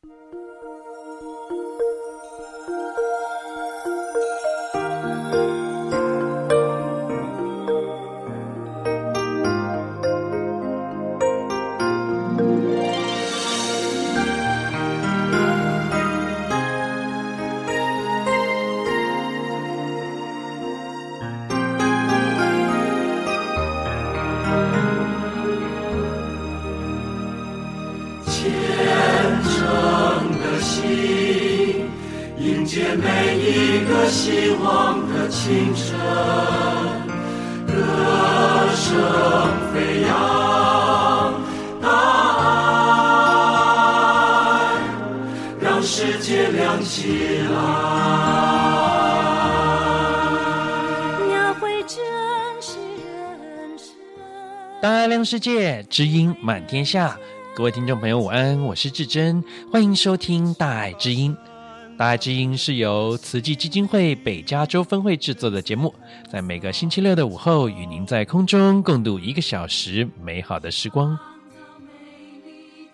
大满天下。各位听众朋友，午安，我是至珍，欢迎收听大爱之音。大爱之音是由慈济基金会北加州分会制作的节目，在每个星期六的午后，与您在空中共度一个小时美好的时光。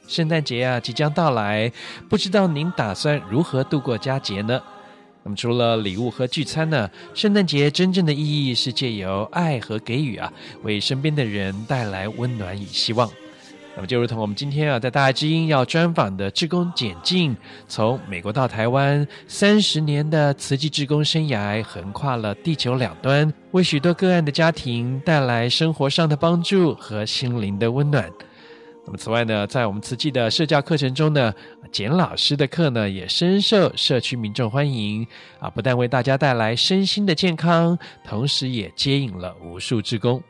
圣诞节啊，即将到来，不知道您打算如何度过佳节呢？那么除了礼物和聚餐呢，圣诞节真正的意义是借由爱和给予啊，为身边的人带来温暖与希望。那么就如同我们今天啊，在大爱之音要专访的志工简静，从美国到台湾三十年的慈济志工生涯，横跨了地球两端，为许多个案的家庭带来生活上的帮助和心灵的温暖。那么此外呢，在我们慈济的社教课程中呢，简老师的课呢也深受社区民众欢迎啊！不但为大家带来身心的健康，同时也接引了无数志工。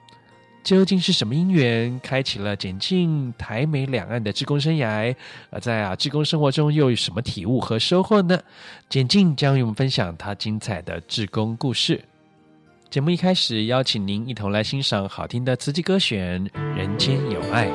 究竟是什么因缘开启了简静台美两岸的志工生涯？而在啊志工生活中又有什么体悟和收获呢？简静将与我们分享她精彩的志工故事。节目一开始，邀请您一同来欣赏好听的慈济歌选《人间有爱》。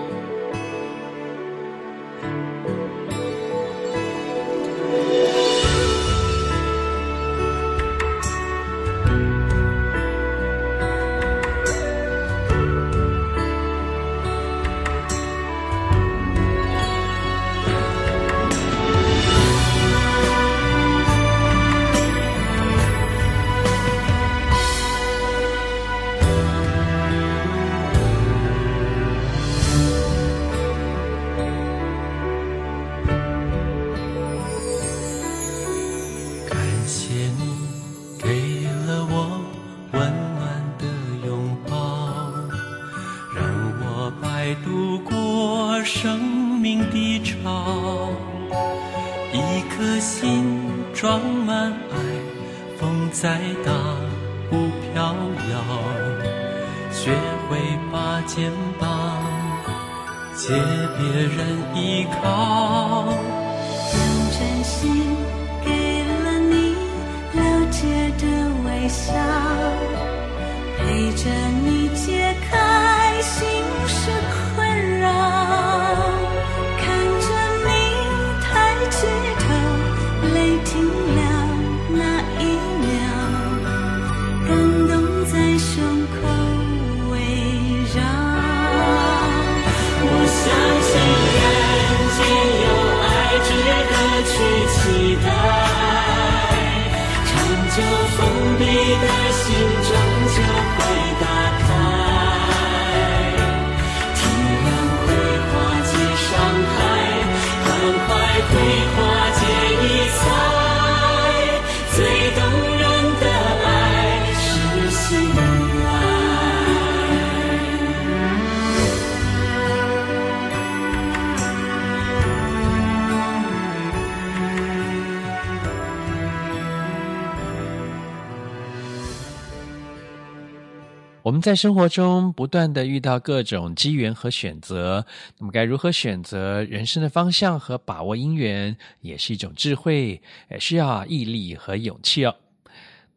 在生活中不断的遇到各种机缘和选择，那么该如何选择人生的方向和把握姻缘，也是一种智慧，也需要毅力和勇气哦。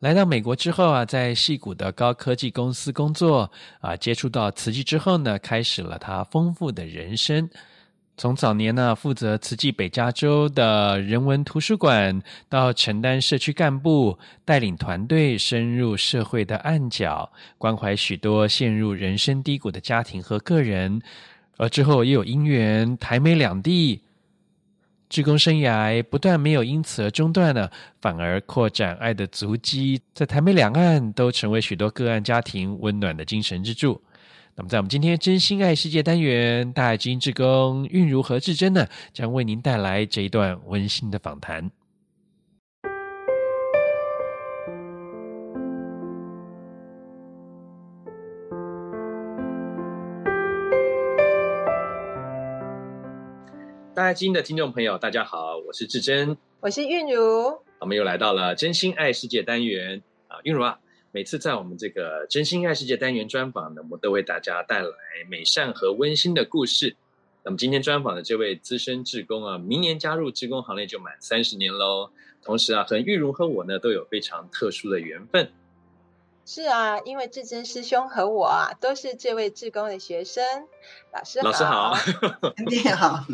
来到美国之后啊，在戏谷的高科技公司工作啊，接触到瓷器之后呢，开始了他丰富的人生。从早年呢，负责慈济北加州的人文图书馆，到承担社区干部，带领团队深入社会的暗角，关怀许多陷入人生低谷的家庭和个人。而之后也有因缘台美两地志工生涯不但没有因此而中断了，反而扩展爱的足迹，在台美两岸都成为许多个案家庭温暖的精神支柱。那么，在我们今天真心爱世界单元，大爱知音志工韵如和志真呢，将为您带来这一段温馨的访谈。大爱知音的听众朋友，大家好，我是志珍，我是韵如，我们又来到了真心爱世界单元啊，韵如啊。每次在我们这个真心爱世界单元专访呢，我们都为大家带来美善和温馨的故事。那么今天专访的这位资深志工啊，明年加入志工行列就满三十年喽。同时啊，和玉如和我呢都有非常特殊的缘分。是啊，因为志真师兄和我啊都是这位志工的学生。老师好，老师好，你好。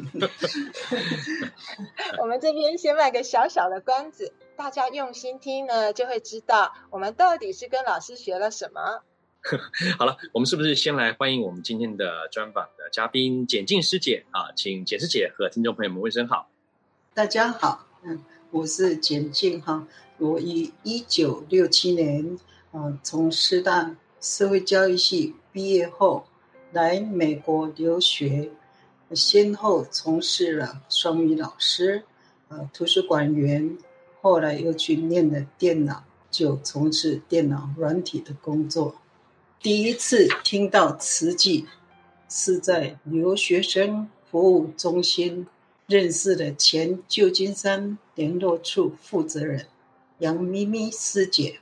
我们这边先卖个小小的关子。大家用心听呢，就会知道我们到底是跟老师学了什么。好了，我们是不是先来欢迎我们今天的专访的嘉宾简静师姐啊？请简师姐和听众朋友们问声好。大家好，嗯，我是简静哈。我于一九六七年啊，从师大社会教育系毕业后，来美国留学，先后从事了双语老师、呃，图书馆员。后来又去念了电脑，就从事电脑软体的工作。第一次听到慈济，是在留学生服务中心认识的前旧金山联络处负责人杨咪咪师姐，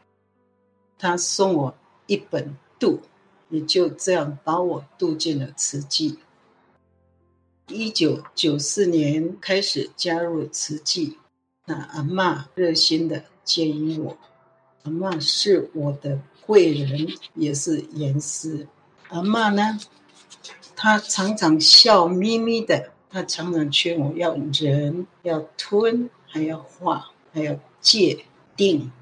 她送我一本《渡》，也就这样把我渡进了慈济。一九九四年开始加入慈济。那阿嬷热心的建议我，阿嬷是我的贵人，也是严师。阿嬷呢，她常常笑眯眯的，她常常劝我要忍，要吞，还要化，还要戒定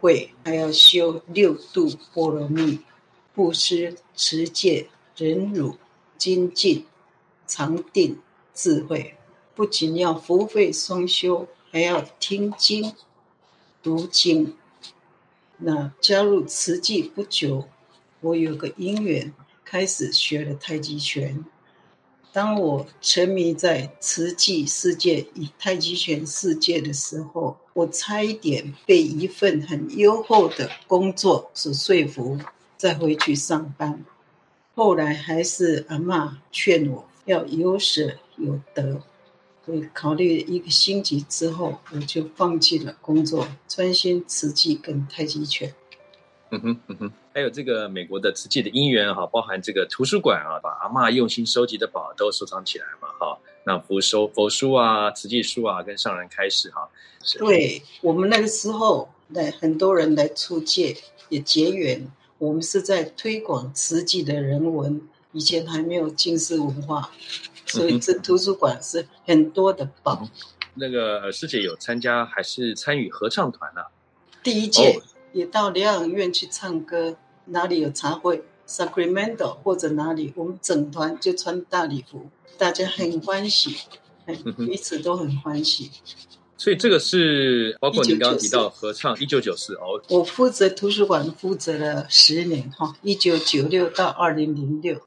慧，还要修六度波罗蜜，布施、持戒、忍辱、精进、禅定、智慧，不仅要福慧双修。还要听经、读经。那加入慈济不久，我有个因缘，开始学了太极拳。当我沉迷在慈济世界与太极拳世界的时候，我差一点被一份很优厚的工作所说服，再回去上班。后来还是阿嬷劝我要有舍有得。所以考虑一个星期之后，我就放弃了工作，专心慈济跟太极拳。嗯哼嗯哼，还有这个美国的慈济的因缘哈，包含这个图书馆啊，把阿嬷用心收集的宝都收藏起来嘛哈。那佛收佛书啊、慈济书啊，跟上人开始哈。对我们那个时候来很多人来出借也结缘，我们是在推广慈济的人文，以前还没有净寺文化。所以这图书馆是很多的宝。嗯。那个师姐有参加还是参与合唱团啊？第一届也到疗养院去唱歌，哪里有茶会，Sacramento 或者哪里，我们整团就穿大礼服，大家很欢喜，彼此都很欢喜。所以这个是包括你刚刚提到合唱一九九四哦。我负责图书馆负责了十年哈，一九九六到二零零六，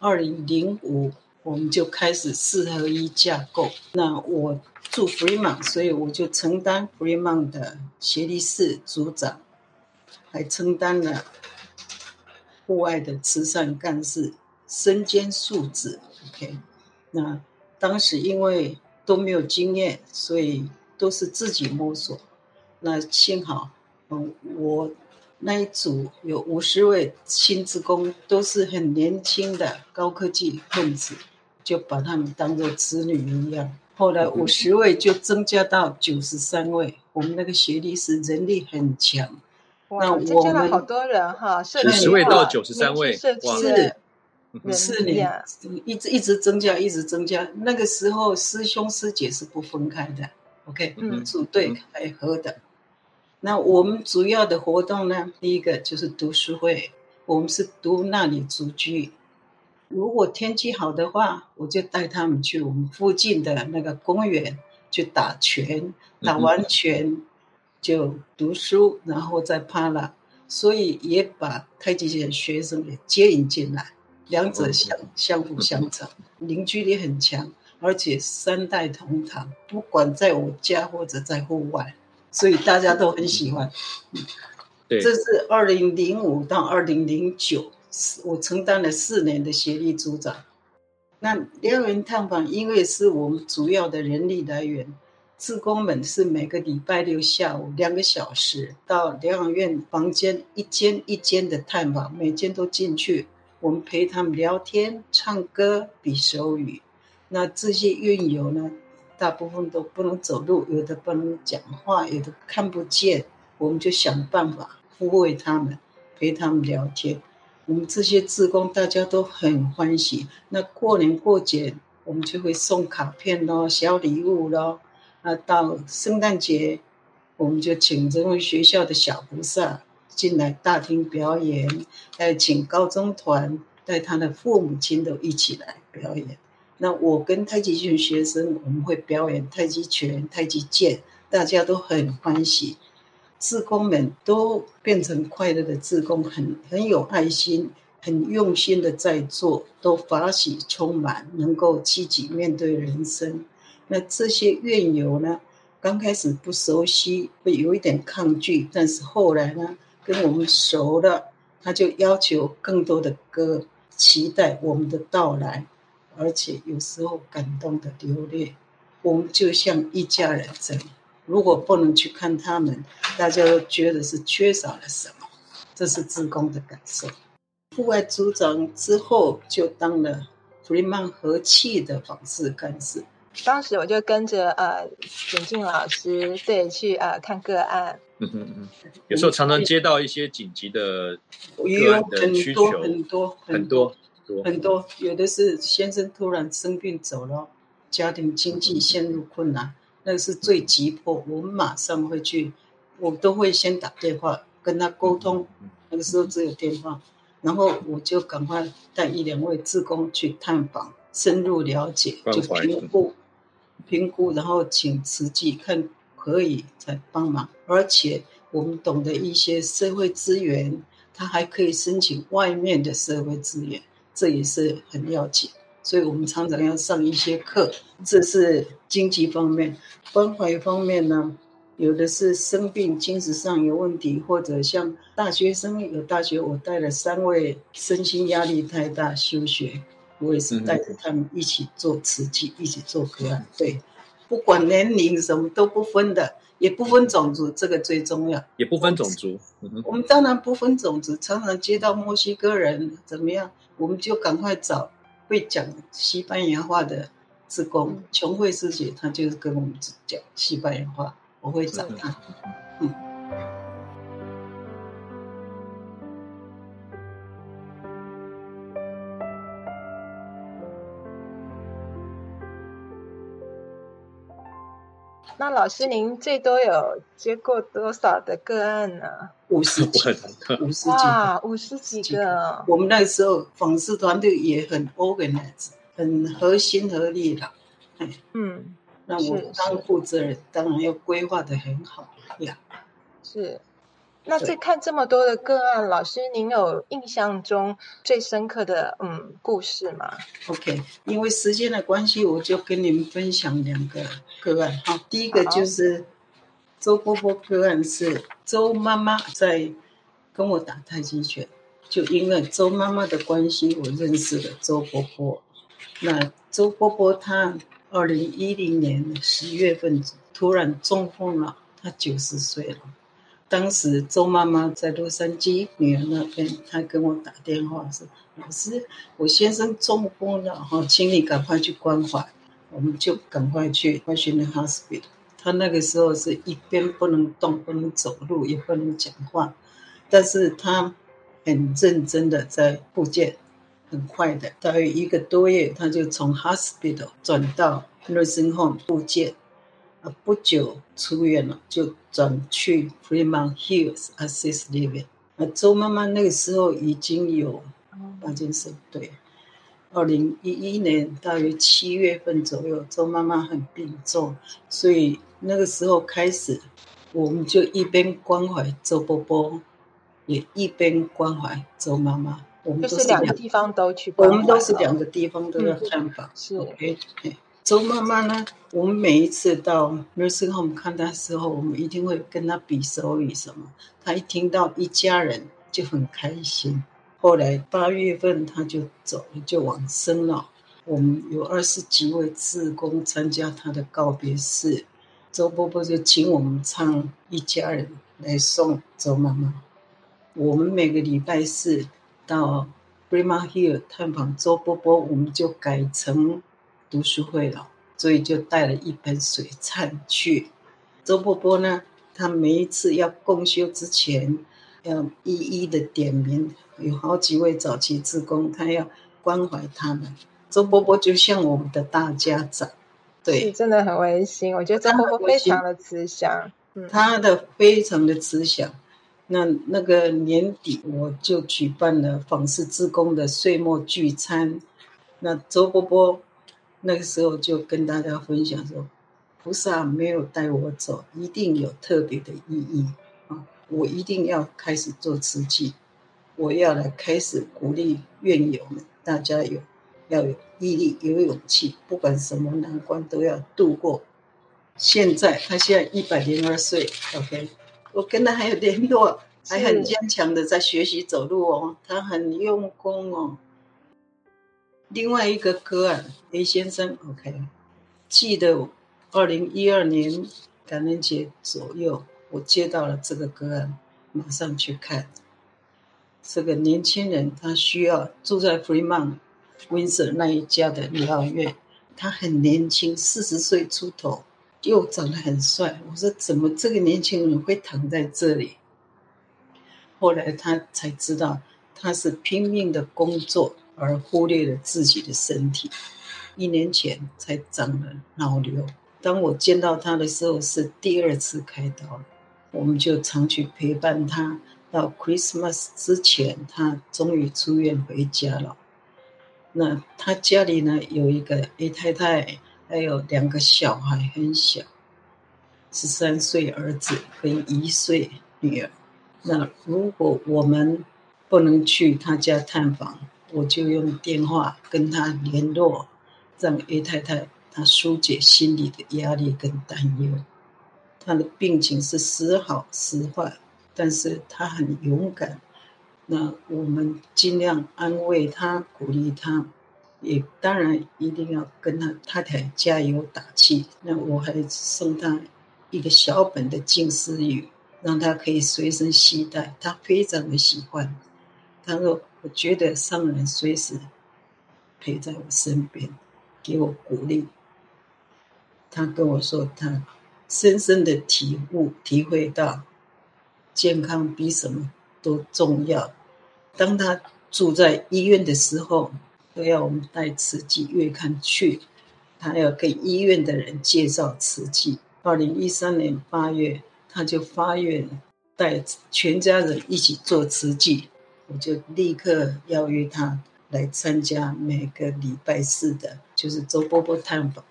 二零零五。我们就开始四合一架构。那我住 Freeman，所以我就承担 Freeman 的协力室组长，还承担了户外的慈善干事，身兼数职。OK，那当时因为都没有经验，所以都是自己摸索。那幸好，嗯，我那一组有五十位新职工，都是很年轻的高科技分子。就把他们当做子女一样。后来五十位就增加到九十三位。我们那个学历是人力很强。哇，增加了好多人哈，五十位到九十三位，哇，是四年一直一直增加，一直增加。那个时候师兄师姐是不分开的，OK，组队开合的。那我们主要的活动呢，第一个就是读书会，我们是读那里组居。如果天气好的话，我就带他们去我们附近的那个公园去打拳，打完拳就读书，然后再趴了，所以也把太极拳学生也接引进来，两者相相辅相成，凝聚力很强，而且三代同堂，不管在我家或者在户外，所以大家都很喜欢。对，这是二零零五到二零零九，我承担了四年的协力组长。那疗养院探访，因为是我们主要的人力来源，志工们是每个礼拜六下午两个小时到疗养院房间一间一间的探访，每间都进去，我们陪他们聊天、唱歌、比手语。那这些院友呢，大部分都不能走路，有的不能讲话，有的看不见。我们就想办法抚慰他们，陪他们聊天。我们这些志工大家都很欢喜。那过年过节，我们就会送卡片咯，小礼物咯。那，到圣诞节，我们就请这位学校的小菩萨进来大厅表演，还有请高中团带他的父母亲都一起来表演。那我跟太极拳学生，我们会表演太极拳、太极剑，大家都很欢喜。志工们都变成快乐的志工，很很有爱心，很用心的在做，都法喜充满，能够积极面对人生。那这些院友呢，刚开始不熟悉，会有一点抗拒，但是后来呢，跟我们熟了，他就要求更多的歌，期待我们的到来，而且有时候感动的流泪，我们就像一家人这样。如果不能去看他们，大家都觉得是缺少了什么，这是志工的感受。户外组长之后就当了弗里曼和气的访视干事。当时我就跟着呃简静老师对去呃看个案。嗯嗯嗯，有时候常常接到一些紧急的个案的需求，很多很多很多很多，有的是先生突然生病走了，家庭经济陷入困难。那个是最急迫，我们马上会去，我都会先打电话跟他沟通。那个时候只有电话，然后我就赶快带一两位志工去探访，深入了解，就评估，评估，然后请慈济看可以再帮忙。而且我们懂得一些社会资源，他还可以申请外面的社会资源，这也是很要紧。所以我们常常要上一些课，这是经济方面。关怀方面呢，有的是生病，精神上有问题，或者像大学生有大学，我带了三位身心压力太大休学，我也是带着他们一起做慈济，一起做个案。对，不管年龄什么都不分的，也不分种族，这个最重要。也不分种族，我们当然不分种族，常常接到墨西哥人怎么样，我们就赶快找。会讲西班牙话的志工，琼慧师姐，她就是跟我们讲西班牙话，我会找她。嗯。那老师，您最多有接过多少的个案呢？五十几，五十几，哇，五十几个。我们那时候访视团队也很 organized，很合心合力的。嗯，那我当负责人，当然要规划的很好呀。是。那在看这么多的个案，老师，您有印象中最深刻的嗯故事吗？OK，因为时间的关系，我就跟你们分享两个个案。好，第一个就是周波波个案，是周妈妈在跟我打太极拳，就因为周妈妈的关系，我认识了周波波。那周波波他二零一零年十月份突然中风了，他九十岁了。当时周妈妈在洛杉矶女儿那边，她跟我打电话说：“老师，我先生中风了，哈，请你赶快去关怀。”我们就赶快去 Washington Hospital。他那个时候是一边不能动，不能走路，也不能讲话，但是他很认真的在复健，很快的，大约一个多月，他就从 Hospital 转到 Nursing Home 复健。不久出院了，就转去 Fremont Hills Assist Living。啊周妈妈那个时候已经有帕金森，对，二零一一年大约七月份左右，周妈妈很病重，所以那个时候开始，我们就一边关怀周伯伯，也一边关怀周妈妈。我们都是两个地方都去，我们都是两个地方都要探访。是，OK。周妈妈呢，我们每一次到 nursing home 看她的时候，我们一定会跟她比手语什么。她一听到一家人就很开心。后来八月份她就走了，就往生了。我们有二十几位志工参加她的告别式，周伯伯就请我们唱《一家人》来送周妈妈。我们每个礼拜四到 Fremont Hill 探访周波波，我们就改成读书会了，所以就带了一盆水忏去。周波波呢，他每一次要共修之前，要一一的点名。有好几位早期志工，他要关怀他们。周伯伯就像我们的大家长，对，真的很温馨。我觉得周伯伯非常的慈祥，他的非常的慈祥。那那个年底，我就举办了访视志工的岁末聚餐。那周伯伯那个时候就跟大家分享说：“菩萨没有带我走，一定有特别的意义啊！我一定要开始做慈济。”我要来开始鼓励院友们，大家有要有毅力，有勇气，不管什么难关都要度过。现在他现在一百零二岁，OK，我跟他还有联络，还很坚强的在学习走路哦，他很用功哦。另外一个个案 A 先生，OK，记得二零一二年感恩节左右，我接到了这个个案，马上去看。这个年轻人，他需要住在 Fremont Windsor 那一家的疗养院。他很年轻，四十岁出头，又长得很帅。我说，怎么这个年轻人会躺在这里？后来他才知道，他是拼命的工作而忽略了自己的身体。一年前才长了脑瘤。当我见到他的时候，是第二次开刀。我们就常去陪伴他。到 Christmas 之前，他终于出院回家了。那他家里呢，有一个 A 太太，还有两个小孩，很小，十三岁儿子跟一岁女儿。那如果我们不能去他家探访，我就用电话跟他联络，让 A 太太她疏解心里的压力跟担忧。他的病情是时好时坏。但是他很勇敢，那我们尽量安慰他、鼓励他，也当然一定要跟他太太加油打气。那我还送他一个小本的静思语，让他可以随身携带，他非常的喜欢。他说：“我觉得上人随时陪在我身边，给我鼓励。”他跟我说，他深深的体悟、体会到。健康比什么都重要。当他住在医院的时候，都要我们带慈济月刊去，他要给医院的人介绍慈济。二零一三年八月，他就发愿带全家人一起做慈济，我就立刻邀约他来参加每个礼拜四的，就是周波波探访。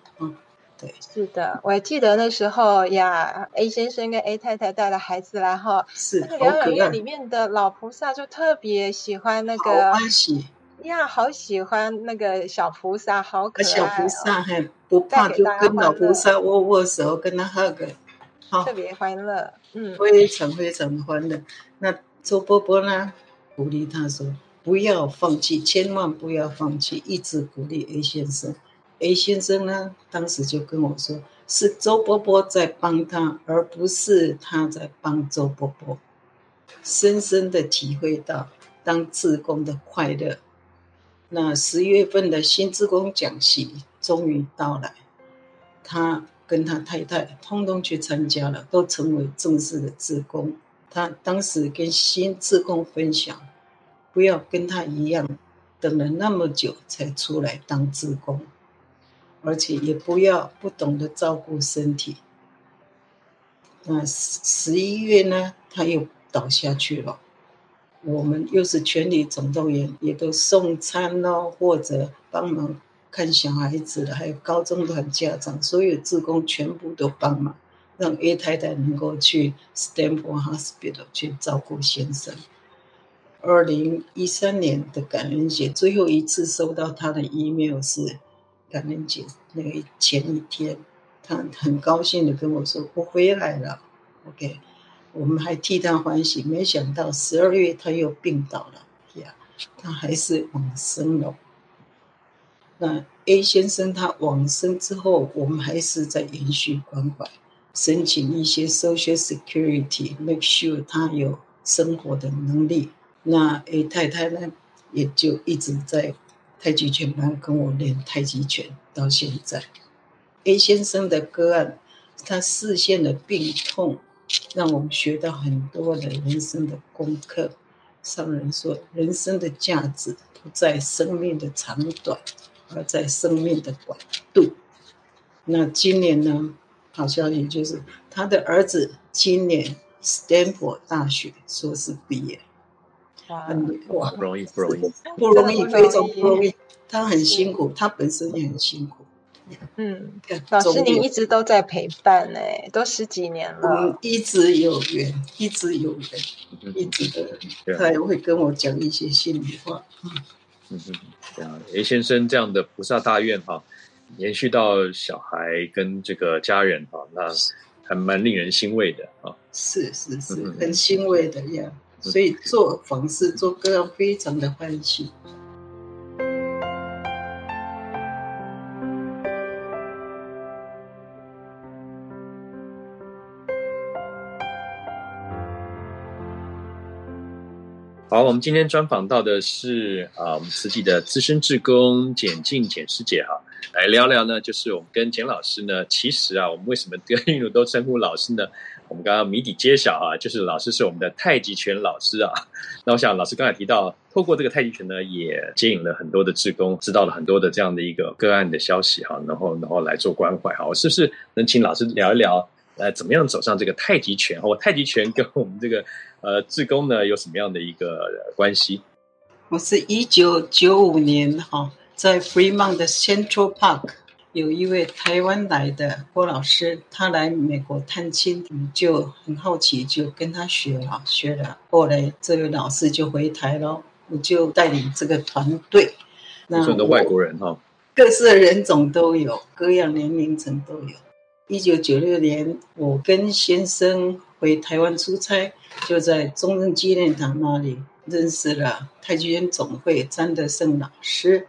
对是的，我还记得那时候呀，A 先生跟 A 太太带了孩子来哈，是那个疗养院里面的老菩萨就特别喜欢那个，好欢喜呀，好喜欢那个小菩萨，好可爱，小菩萨还不怕，就跟老菩萨握握手，跟他 hug，好，特别欢乐，嗯，非常非常的欢乐。那周伯伯呢，鼓励他说，不要放弃，千万不要放弃，一直鼓励 A 先生。A 先生呢，当时就跟我说，是周伯伯在帮他，而不是他在帮周伯伯。深深的体会到当志工的快乐。那十月份的新职工讲习终于到来，他跟他太太通通去参加了，都成为正式的职工。他当时跟新职工分享，不要跟他一样，等了那么久才出来当职工。而且也不要不懂得照顾身体。那十十一月呢，他又倒下去了。我们又是全体总动员，也都送餐喽，或者帮忙看小孩子的，还有高中团家长，所有志工全部都帮忙，让 A 太太能够去 Stanford Hospital 去照顾先生。二零一三年的感恩节，最后一次收到他的 email 是感恩节那个前一天，他很高兴的跟我说：“我回来了。” OK。我们还替他欢喜，没想到十二月他又病倒了呀，他还是往生了。那 A 先生他往生之后，我们还是在延续关怀，申请一些 Social Security，make sure 他有生活的能力。那 A 太太呢，也就一直在太极拳班跟我练太极拳到现在。A 先生的个案，他视线的病痛。让我们学到很多的人生的功课。上人说，人生的价值不在生命的长短，而在生命的广度。那今年呢，好消息就是他的儿子今年斯坦福大学硕士毕业。哇，不容易，不容易，不容易，非常不容易。他很辛苦，他本身也很辛苦。嗯，老师您一直都在陪伴呢，都十几年了。嗯，一直有缘，一直有缘，一直的，他也会跟我讲一些心里话。嗯嗯嗯，这样，A 先生这样的菩萨大愿哈，延续到小孩跟这个家人哈，那还蛮令人欣慰的啊。是是是，很欣慰的呀。所以做房事做各样非常的欢喜。好，我们今天专访到的是啊，我们慈济的资深志工简静简师姐哈，来聊聊呢，就是我们跟简老师呢，其实啊，我们为什么跟韵如都称呼老师呢？我们刚刚谜底揭晓啊，就是老师是我们的太极拳老师啊。那我想老师刚才提到，透过这个太极拳呢，也接引了很多的志工，知道了很多的这样的一个个案的消息哈，然后然后来做关怀哈。我是不是能请老师聊一聊，呃，怎么样走上这个太极拳？我太极拳跟我们这个。呃，志工呢有什么样的一个关系？我是一九九五年哈，在 Fremont 的 Central Park 有一位台湾来的郭老师，他来美国探亲，就很好奇，就跟他学了学了。后来这位老师就回台了，我就带领这个团队。那很多外国人哈，各色人种都有，各样年龄层都有。一九九六年，我跟先生回台湾出差。就在中正纪念堂那里认识了太极拳总会张德胜老师。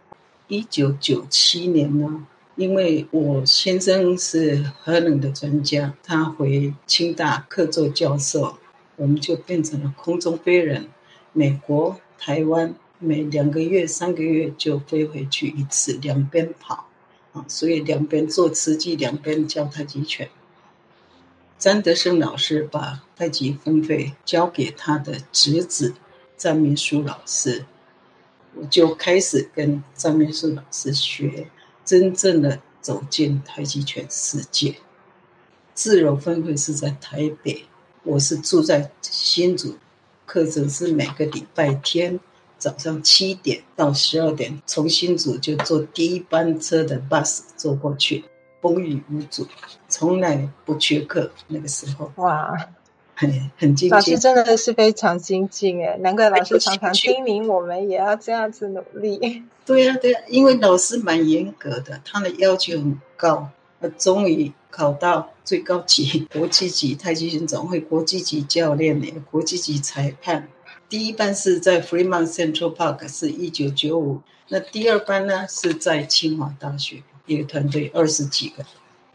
一九九七年呢，因为我先生是核能的专家，他回清大客座教授，我们就变成了空中飞人。美国、台湾每两个月、三个月就飞回去一次，两边跑所以两边做慈济，两边教太极拳。张德胜老师把太极分会交给他的侄子张明书老师，我就开始跟张明书老师学，真正的走进太极拳世界。自柔分会是在台北，我是住在新竹，课程是每个礼拜天早上七点到十二点，从新竹就坐第一班车的 bus 坐过去。风雨无阻，从来不缺课。那个时候，哇，很很精进。老师真的是非常精进哎，难怪老师常常叮咛我们也要这样子努力。对呀、啊，对呀、啊，因为老师蛮严格的，他的要求很高。呃，终于考到最高级国际级太极拳总会国际级教练，连国际级裁判。第一班是在 FREEMONT Central Park，是一九九五。那第二班呢，是在清华大学。一个团队二十几个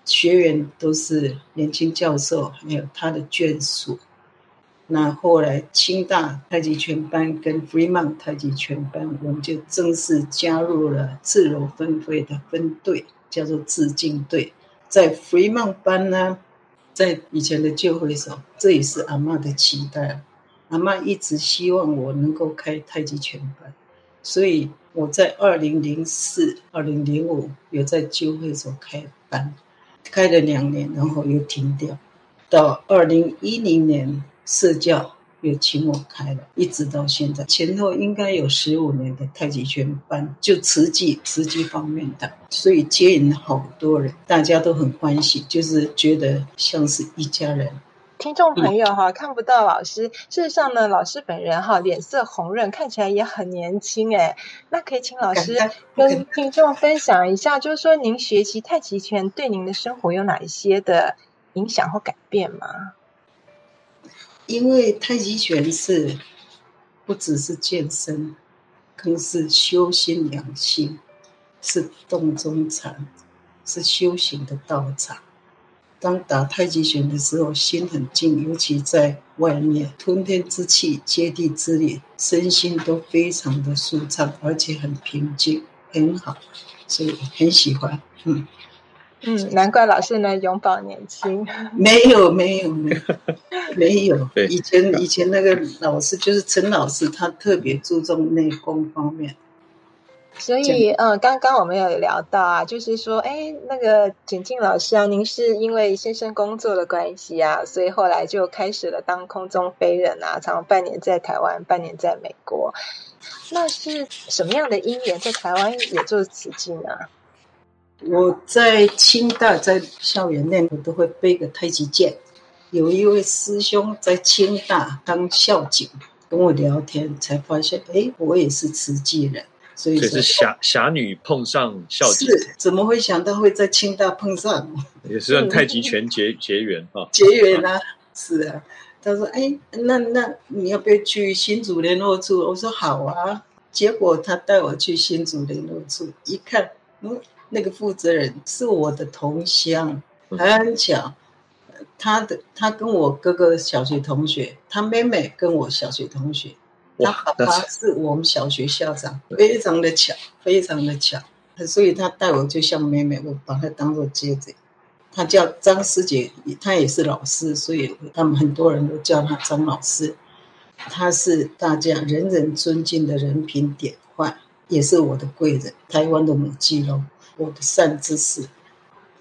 学员都是年轻教授，还有他的眷属。那后来清大太极拳班跟 FREEMONT 太极拳班，我们就正式加入了自柔分会的分队，叫做自净队。在 FREEMONT 班呢，在以前的旧会所，这也是阿嬷的期待。阿嬷一直希望我能够开太极拳班，所以。我在二零零四、二零零五有在旧会所开班，开了两年，然后又停掉。到二零一零年，社教又请我开了，一直到现在，前后应该有十五年的太极拳班，就慈济慈济方面的，所以接引了好多人，大家都很欢喜，就是觉得像是一家人。听众朋友哈，看不到老师，事实上呢，老师本人哈脸色红润，看起来也很年轻哎。那可以请老师跟听众分享一下，就是说您学习太极拳对您的生活有哪一些的影响或改变吗？因为太极拳是不只是健身，更是修心养性，是洞中禅，是修行的道场。当打太极拳的时候，心很静，尤其在外面，吞天之气，接地之力，身心都非常的舒畅，而且很平静，很好，所以很喜欢。嗯嗯，难怪老师能永葆年轻。没有没有没有没有，以前以前那个老师就是陈老师，他特别注重内功方面。所以，嗯，刚刚我们有聊到啊，就是说，哎，那个简静老师啊，您是因为先生工作的关系啊，所以后来就开始了当空中飞人啊，常常半年在台湾，半年在美国。那是什么样的因缘在台湾也做慈济呢？我在清大在校园内，我都会背个太极剑。有一位师兄在清大当校警，跟我聊天，才发现，哎，我也是慈济人。所以是侠侠女碰上校警，是怎么会想到会在清大碰上？也是让太极拳结结缘啊，结缘啊，是啊。他说：“哎，那那你要不要去新竹联络处？”我说：“好啊。”结果他带我去新竹联络处，一看，嗯，那个负责人是我的同乡，很巧，他的他跟我哥哥小学同学，他妹妹跟我小学同学。他爸爸是我们小学校长，非常的巧，非常的巧，所以他带我就像妹妹，我把他当做姐姐。他叫张师姐，他也是老师，所以他们很多人都叫他张老师。他是大家人人尊敬的人品典范，也是我的贵人，台湾的母鸡肉，我的善知识，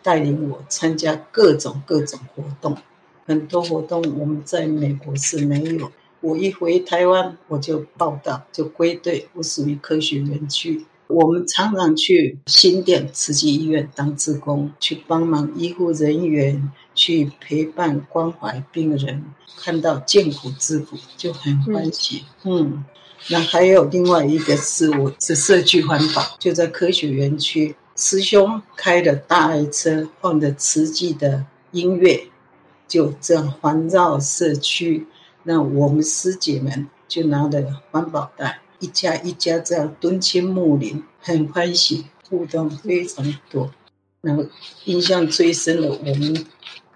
带领我参加各种各种活动，很多活动我们在美国是没有。我一回台湾，我就报道，就归队。我属于科学园区，我们常常去新店慈济医院当志工，去帮忙医护人员，去陪伴关怀病人，看到见苦知苦就很欢喜。嗯，嗯，那还有另外一个是我是社区环保，就在科学园区，师兄开的大爱车，放着慈济的音乐，就这样环绕社区。那我们师姐们就拿着环保袋，一家一家这样蹲亲睦邻，很欢喜，互动非常多。然后印象最深的，我们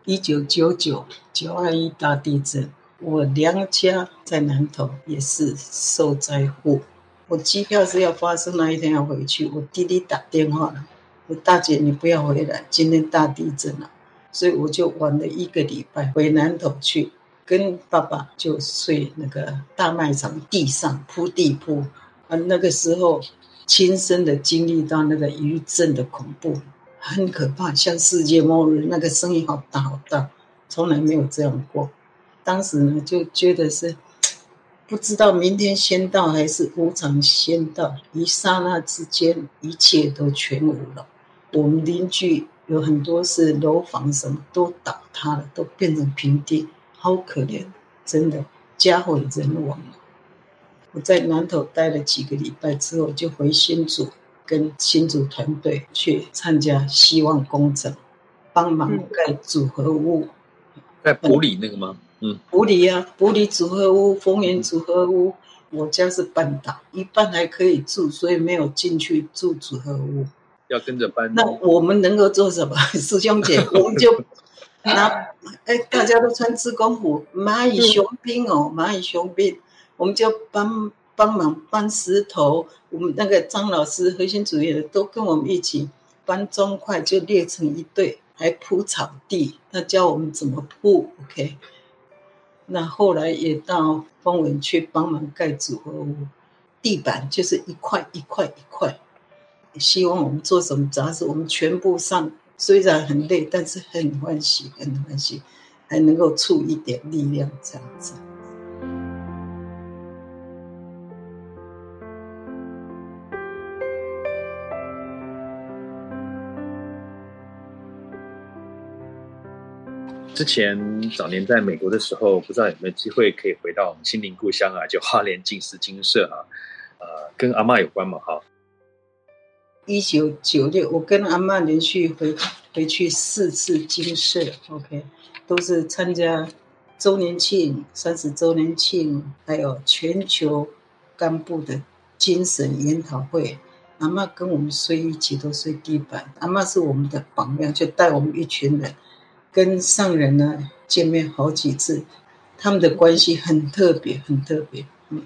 一九九九九二一大地震，我娘家在南投也是受灾户。我机票是要发生那一天要回去，我弟弟打电话了，我大姐你不要回来，今天大地震了，所以我就晚了一个礼拜回南投去。跟爸爸就睡那个大卖场地上铺地铺啊，那个时候亲身的经历到那个余震的恐怖，很可怕，像世界末日，那个声音好大好大，从来没有这样过。当时呢就觉得是不知道明天先到还是无常先到，一刹那之间一切都全无了。我们邻居有很多是楼房什么都倒塌了，都变成平地。好可怜，真的家毁人亡。我在南投待了几个礼拜之后，就回新竹，跟新竹团队去参加希望工程，帮忙盖组合屋。在埔里那个吗？嗯，埔里啊，埔里组合屋，丰原组合屋。我家是半岛，一半还可以住，所以没有进去住组合屋。要跟着搬。那我们能够做什么，师兄姐？我们就。那哎，大家都穿志工服，蚂蚁雄兵哦，蚂蚁雄兵，我们就帮帮忙搬石头。我们那个张老师、核心主任的都跟我们一起搬砖块，就列成一队，还铺草地。他教我们怎么铺，OK。那后来也到丰文去帮忙盖组合屋，地板就是一块一块一块。希望我们做什么杂志，我们全部上。虽然很累，但是很欢喜，很欢喜，还能够出一点力量，这样子。之前早年在美国的时候，不知道有没有机会可以回到我们心灵故乡啊，就花莲静思金舍啊，呃，跟阿妈有关嘛，哈。一九九六，我跟阿嬷连续回回去四次精舍，OK，都是参加周年庆、三十周年庆，还有全球干部的精神研讨会。阿嬷跟我们睡一起都睡地板，阿嬷是我们的榜样，就带我们一群人。跟上人呢见面好几次，他们的关系很特别，很特别。嗯，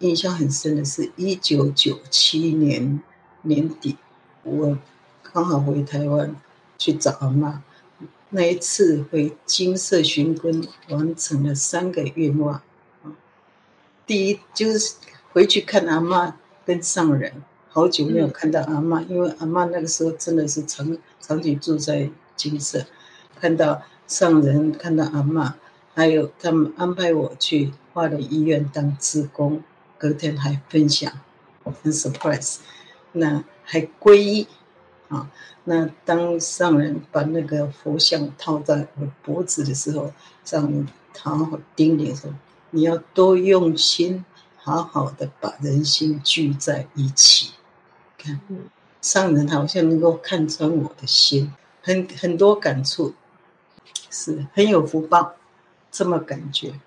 印象很深的是，一九九七年年底，我刚好回台湾去找阿嬷。那一次回金色寻根，完成了三个愿望。第一就是回去看阿嬷跟上人，好久没有看到阿嬷，因为阿嬷那个时候真的是长长期住在金色。看到上人，看到阿嬷，还有他们安排我去花莲医院当志工，隔天还分享，我很 surprise，那还皈依啊！那当上人把那个佛像套在我脖子的时候，上人好好叮咛说：“你要多用心，好好的把人心聚在一起。”看，上人好像能够看穿我的心，很很多感触。是很有福报，这么感觉。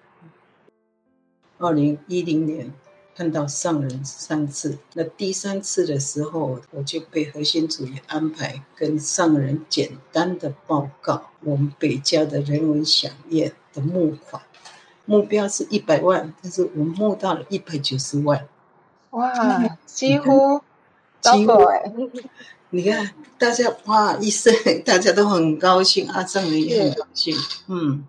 二零一零年看到上人三次，那第三次的时候，我就被核心主义安排跟上人简单的报告我们北郊的人文饗宴的募款，目标是一百万，但是我募到了一百九十万，哇，几乎，几乎哎。你看，大家哇一声，大家都很高兴，阿上人也很高兴。嗯，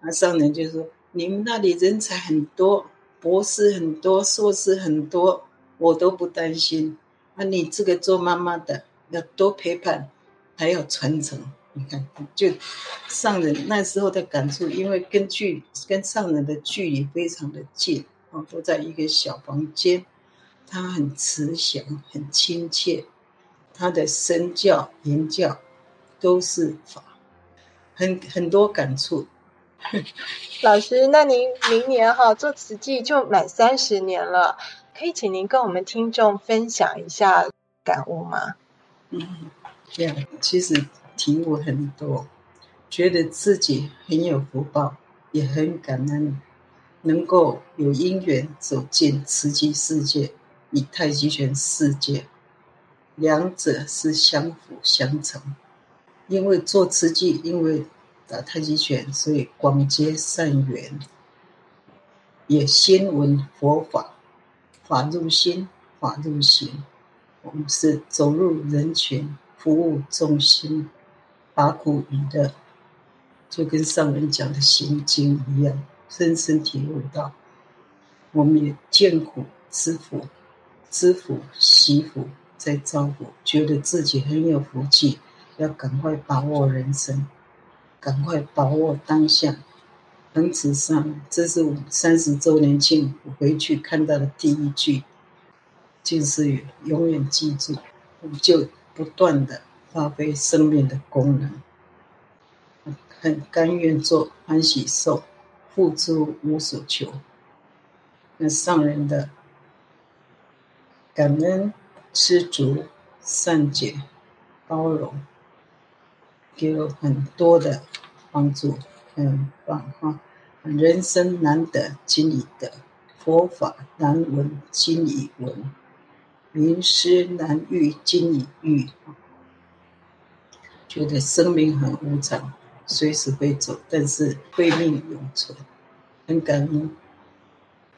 阿上人就说：“你们那里人才很多，博士很多，硕士很多，我都不担心。啊，你这个做妈妈的要多陪伴，还要传承。你看，就上人那时候的感触，因为跟距跟上人的距离非常的近，哦，都在一个小房间，他很慈祥，很亲切。”他的身教言教都是法，很很多感触。老师，那您明年哈做慈济就满三十年了，可以请您跟我们听众分享一下感悟吗？嗯，这样其实体悟很多，觉得自己很有福报，也很感恩，能够有因缘走进慈济世界，以太极拳世界。两者是相辅相成，因为做慈济，因为打太极拳，所以广结善缘，也先闻佛法，法入心，法入行。我们是走入人群，服务众生，把苦与乐，就跟上人讲的心经一样，深深体悟到。我们也见苦知福，知福惜福。在照顾，觉得自己很有福气，要赶快把握人生，赶快把握当下。恒慈上，这是我三十周年庆我回去看到的第一句，就是永远记住，我们就不断的发挥生命的功能，很甘愿做欢喜受，付出无所求。那上人的感恩。知足、善解、包容，给我很多的帮助，很棒哈！人生难得今已得，佛法难闻今已闻，名师难遇今已遇。觉得生命很无常，随时会走，但是慧命永存，很感恩。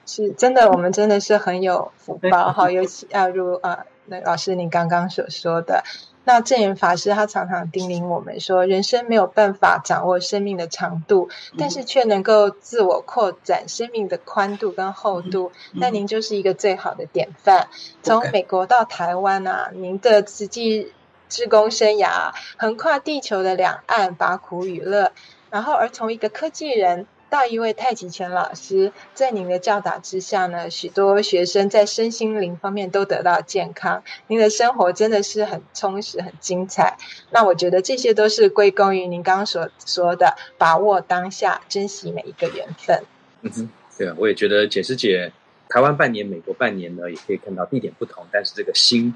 是真的，我们真的是很有福报哈！尤其要如啊。那老师，您刚刚所说的，那证严法师他常常叮咛我们说，人生没有办法掌握生命的长度，但是却能够自我扩展生命的宽度跟厚度。那您就是一个最好的典范。从美国到台湾啊，您的实际职工生涯横跨地球的两岸，把苦与乐，然后而从一个科技人。到一位太极拳老师，在您的教导之下呢，许多学生在身心灵方面都得到健康。您的生活真的是很充实、很精彩。那我觉得这些都是归功于您刚刚所说的，把握当下，珍惜每一个缘分。嗯哼，对啊，我也觉得简师姐，台湾半年，美国半年呢，也可以看到地点不同，但是这个心，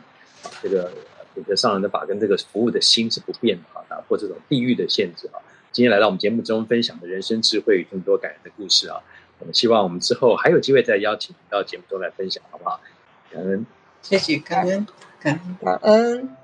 这个这个上人的法跟这个服务的心是不变的啊，打破这种地域的限制啊。今天来到我们节目中分享的人生智慧与这么多感人的故事啊，我们希望我们之后还有机会再邀请到节目中来分享，好不好？感恩，谢谢，感恩，感恩，感恩。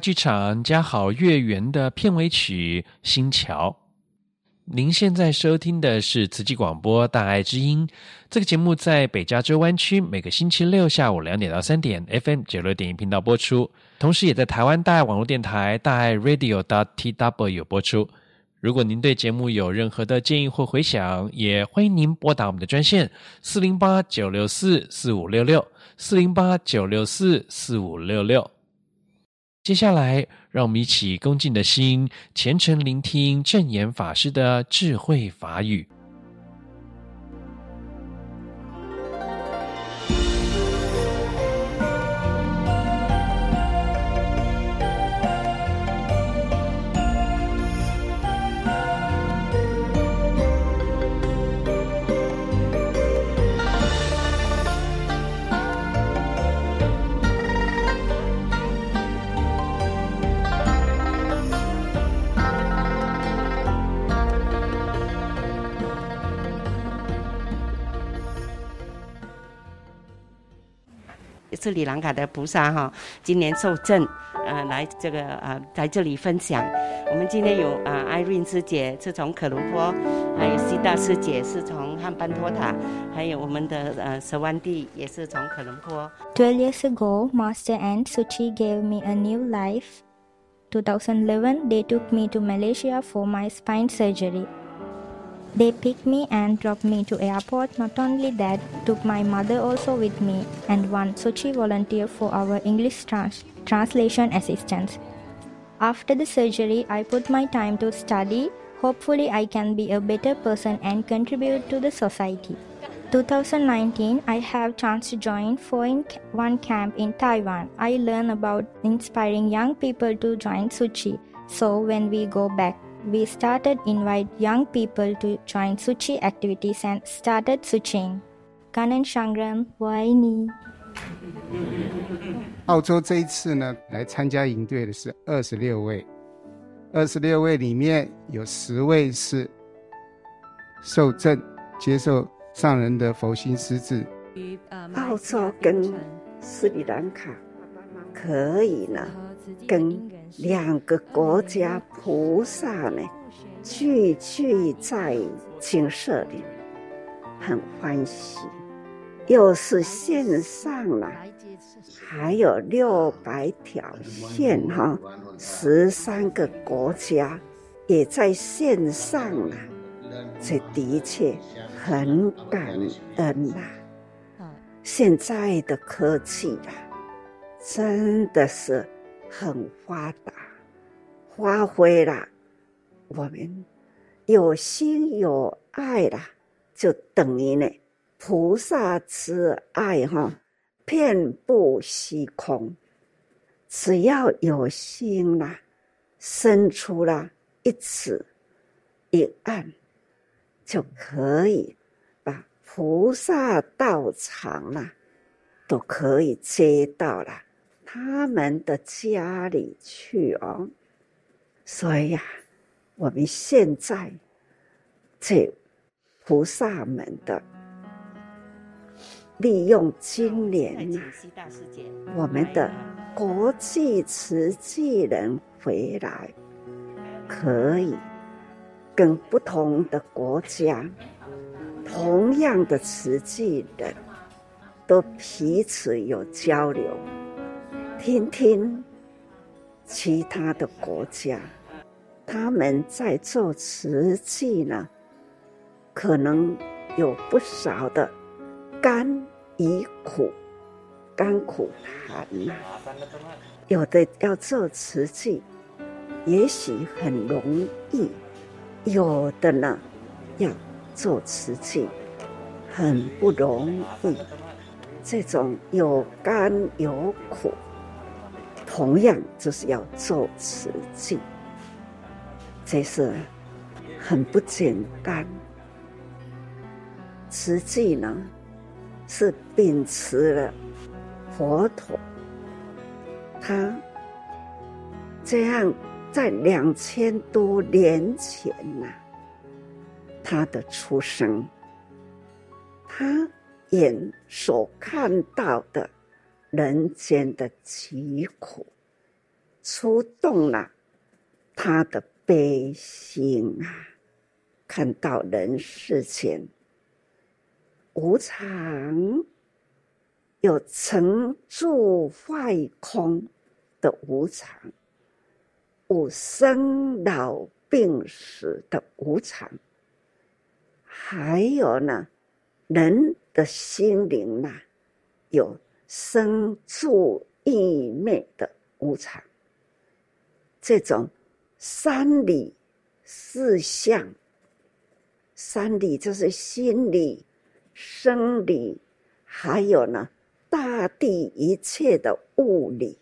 剧场家好月圆的片尾曲《星桥》。您现在收听的是慈济广播大爱之音，这个节目在北加州湾区每个星期六下午两点到三点，FM 九六点一频道播出，同时也在台湾大爱网络电台大爱 Radio dot tw 播出。如果您对节目有任何的建议或回响，也欢迎您拨打我们的专线四零八九六四四五六六四零八九六四四五六六。接下来，让我们一起恭敬的心，虔诚聆听正言法师的智慧法语。斯里兰卡的菩萨哈，今年受赠，呃，来这个呃，在这里分享。我们今天有啊，艾瑞师姐是从可伦坡，还有西大师姐是从汉班托塔，还有我们的呃舍万蒂也是从可伦坡。Twelve years ago, Master and Suchi gave me a new life. 2011, they took me to Malaysia for my spine surgery. They picked me and dropped me to airport. Not only that, took my mother also with me and one Sochi volunteer for our English trans- translation assistance. After the surgery, I put my time to study. Hopefully, I can be a better person and contribute to the society. 2019, I have chance to join Foreign One camp in Taiwan. I learn about inspiring young people to join Suchi. So when we go back, we started invite young people to join Suchi activities and started Suching. Kanan Shangran, 我爱你。澳洲这一次呢，来参加营队的是二十六位，二十六位里面有十位是受赠接受上人的佛心师志。澳洲跟斯里兰卡可以呢，跟。两个国家菩萨呢，聚聚在精舍里，很欢喜。又是线上了，还有六百条线哈，十三个国家也在线上了，这的确很感恩呐。现在的科技啊，真的是。很发达，发挥了我们有心有爱了，就等于呢，菩萨之爱哈，遍布虚空。只要有心啦，伸出了一尺一按，就可以把菩萨道场啦，都可以接到了。他们的家里去哦，所以呀、啊，我们现在这菩萨们的利用今年呐，我们的国际慈济人回来，可以跟不同的国家同样的慈济人都彼此有交流。听听其他的国家，他们在做瓷器呢，可能有不少的甘与苦，甘苦谈呐。有的要做瓷器，也许很容易；有的呢，要做瓷器，很不容易。这种有甘有苦。同样就是要做慈济，这是很不简单。慈济呢，是秉持了佛陀，他这样在两千多年前呐、他的出生，他眼所看到的。人间的疾苦，触动了他的悲心啊！看到人世间无常，有成住坏空的无常，无生老病死的无常，还有呢，人的心灵呐，有生住异灭的无常。这种三理四相，三理就是心理、生理，还有呢，大地一切的物理，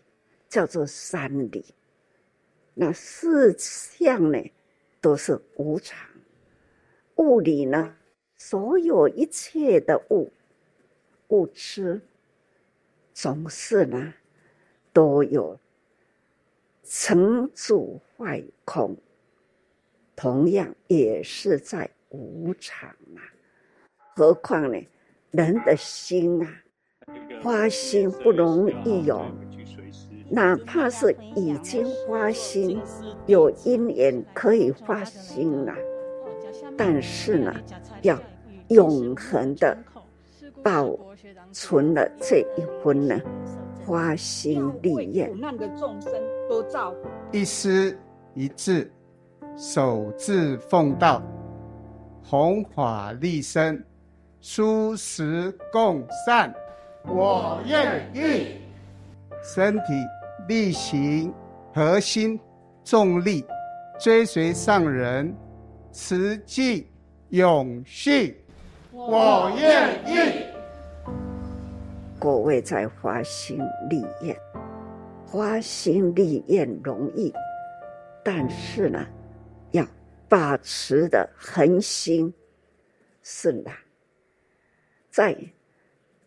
叫做三理。那四相呢，都是无常。物理呢，所有一切的物物质，总是呢，都有。成住坏空，同样也是在无常啊。何况呢，人的心啊，花心不容易有，哪怕是已经花心，有因缘可以花心了，但是呢，要永恒的保存了这一分呢，花心立愿。一丝一字，守志奉道，弘法利身，殊时共善。我愿意。身体力行，核心重力，追随上人，慈济永续。我愿意。各位在发心立愿。发心立愿容易，但是呢，要把持的恒心是难。在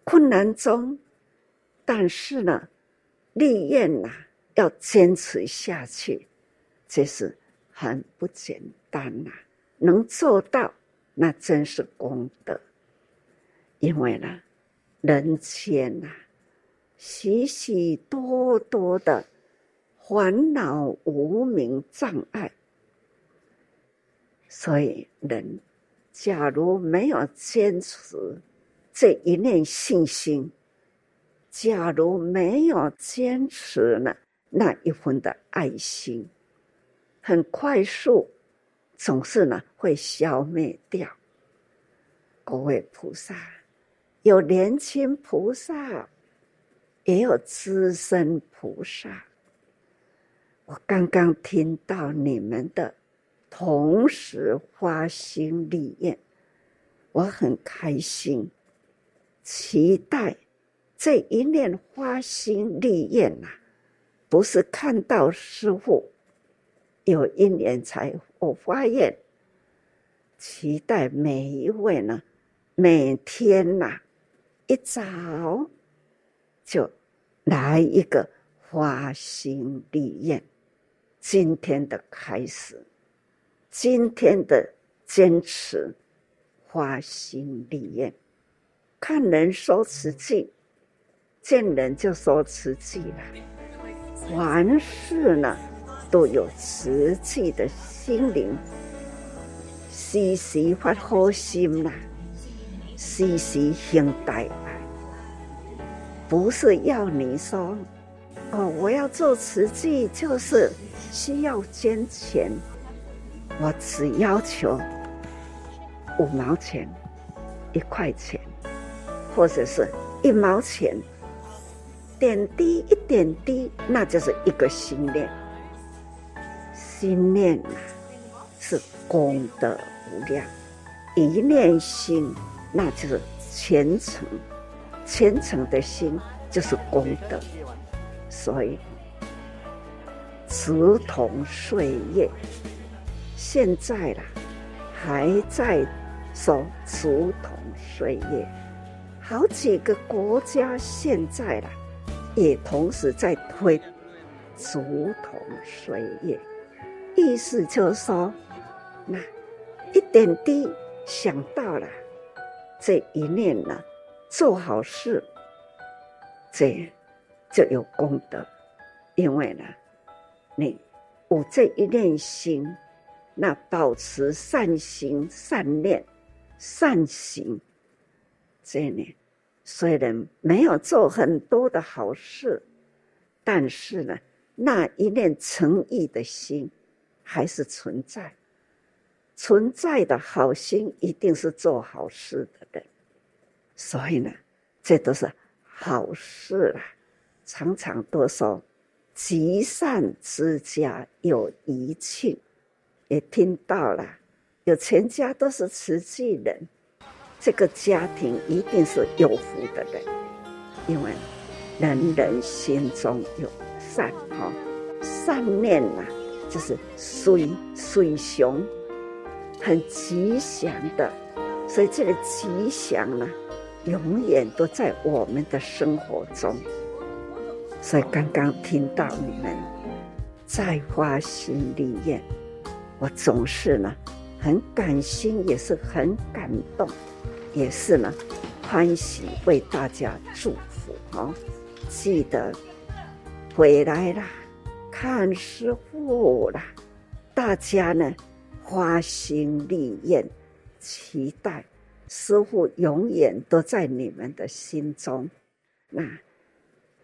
困难中，但是呢，立愿呐，要坚持下去，这是很不简单呐。能做到，那真是功德。因为呢，人间呐。许许多多的烦恼无明障碍，所以人假如没有坚持这一念信心，假如没有坚持呢那一份的爱心，很快速，总是呢会消灭掉。各位菩萨，有年轻菩萨。也有资深菩萨，我刚刚听到你们的同时发心立愿，我很开心，期待这一念发心立愿呐，不是看到师父有一年才我发愿，期待每一位呢，每天呐一早。就来一个花心立愿，今天的开始，今天的坚持，花心立愿，看人说瓷器，见人就说瓷器了。凡事呢，都有瓷器的心灵，时时发好心啦，时时行大爱。不是要你说，哦，我要做慈济，就是需要捐钱。我只要求五毛钱、一块钱，或者是一毛钱，点滴一点滴，那就是一个心念。心念啊，是功德无量，一念心，那就是虔诚。虔诚的心就是功德，所以竹筒岁月，现在啦，还在说竹筒岁月，好几个国家现在啦，也同时在推竹筒岁月，意思就是说，那一点滴想到了这一念呢。做好事，这就有功德，因为呢，你有这一念心，那保持善行、善念、善行，这呢，虽然没有做很多的好事，但是呢，那一念诚意的心还是存在。存在的好心一定是做好事的人，所以呢，这都是好事啊。常常都说，积善之家有余庆，也听到了，有全家都是慈济人，这个家庭一定是有福的人，因为人人心中有善哈，善念呐，就是水水雄。很吉祥的，所以这个吉祥呢，永远都在我们的生活中。所以刚刚听到你们在花心立愿，我总是呢很感心，也是很感动，也是呢欢喜为大家祝福哦。记得回来啦，看师傅啦，大家呢。花心立愿，期待师傅永远都在你们的心中。那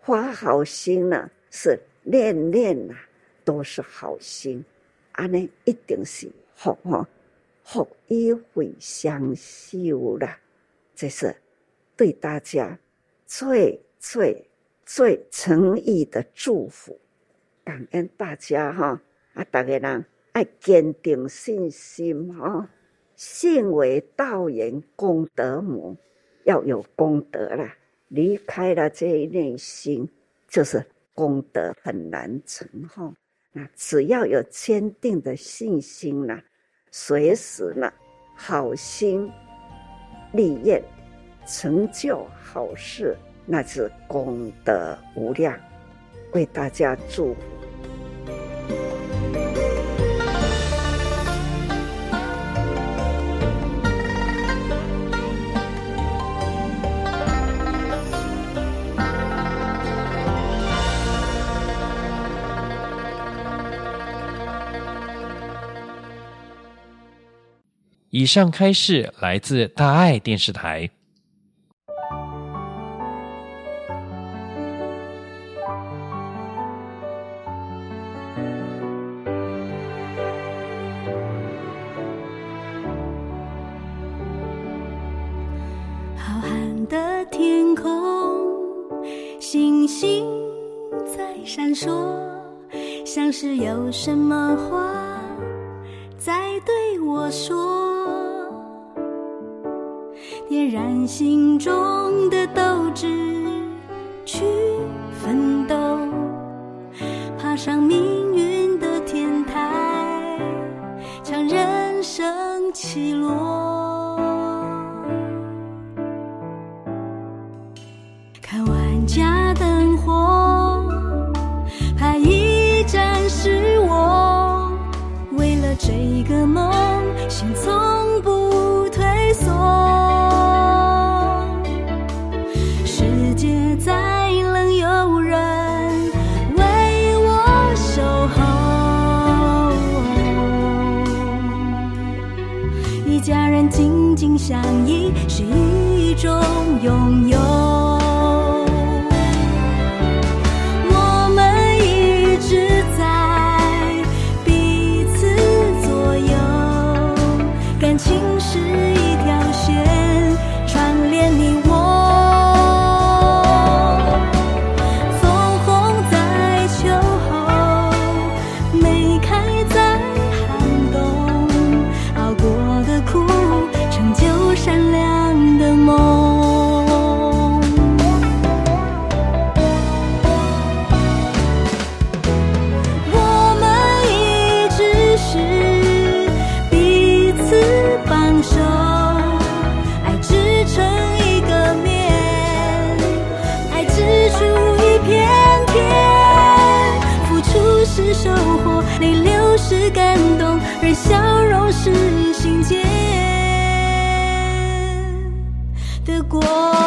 发好心呢，是念念呐，都是好心，安尼一定是福哦，福一会相修啦。这是对大家最最最诚意的祝福，感恩大家哈啊，大家人。爱坚定信心哈，信为道人功德母，要有功德啦。离开了这一念心，就是功德很难成哈。那只要有坚定的信心呢，随时呢，好心立愿，成就好事，那是功德无量。为大家祝福。以上开示来自大爱电视台。浩瀚的天空，星星在闪烁，像是有什么话在对我说。染心中的是心间的过。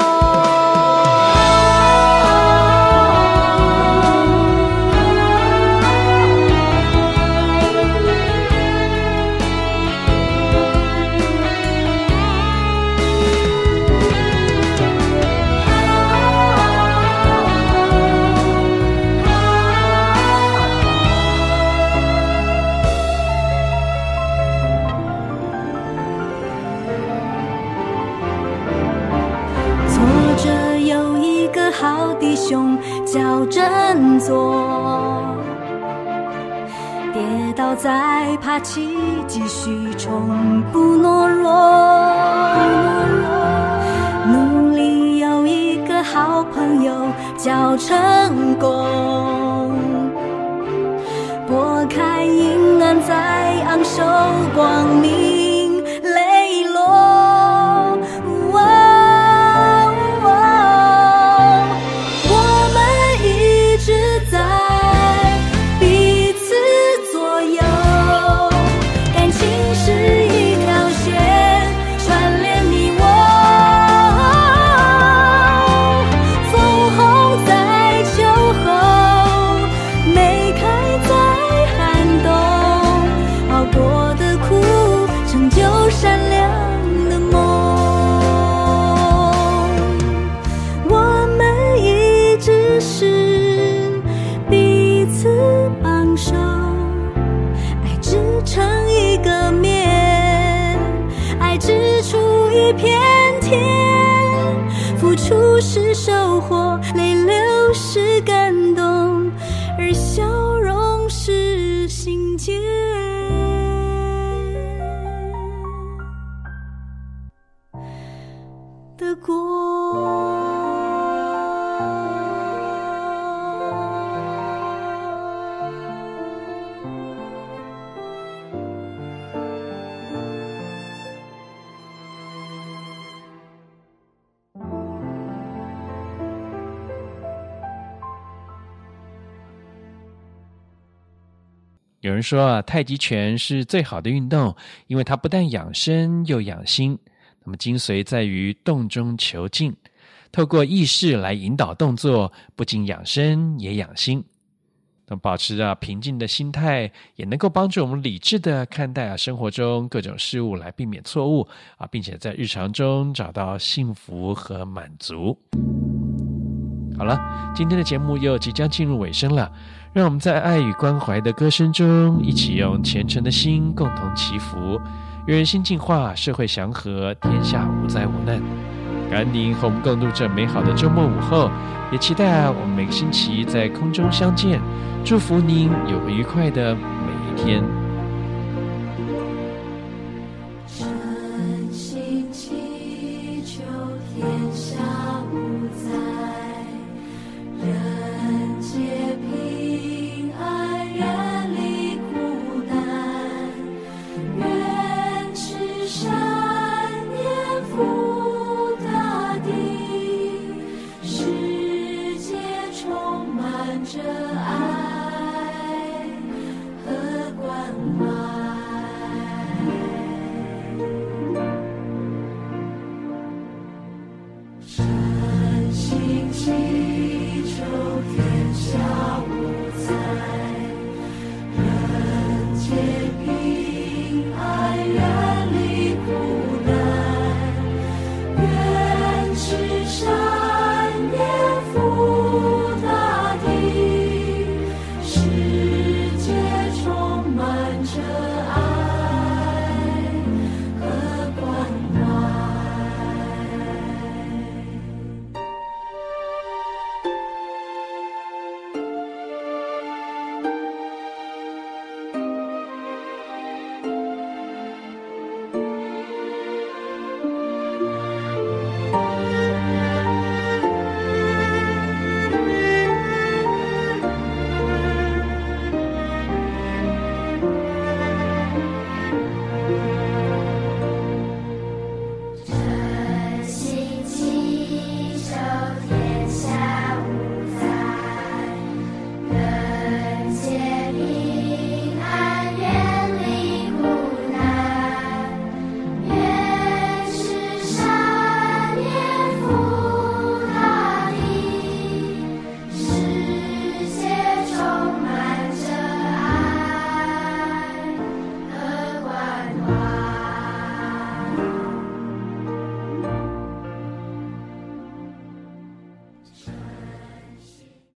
气，继续冲，不懦弱。努力有一个好朋友叫成功，拨开阴暗再昂首光是收获说啊，太极拳是最好的运动，因为它不但养生又养心。那么精髓在于动中求静，透过意识来引导动作，不仅养生也养心。那么保持着平静的心态，也能够帮助我们理智的看待啊生活中各种事物，来避免错误啊，并且在日常中找到幸福和满足。好了，今天的节目又即将进入尾声了。让我们在爱与关怀的歌声中，一起用虔诚的心共同祈福，愿人心净化，社会祥和，天下无灾无难。感恩您和我们共度这美好的周末午后，也期待我们每个星期在空中相见。祝福您有个愉快的每一天。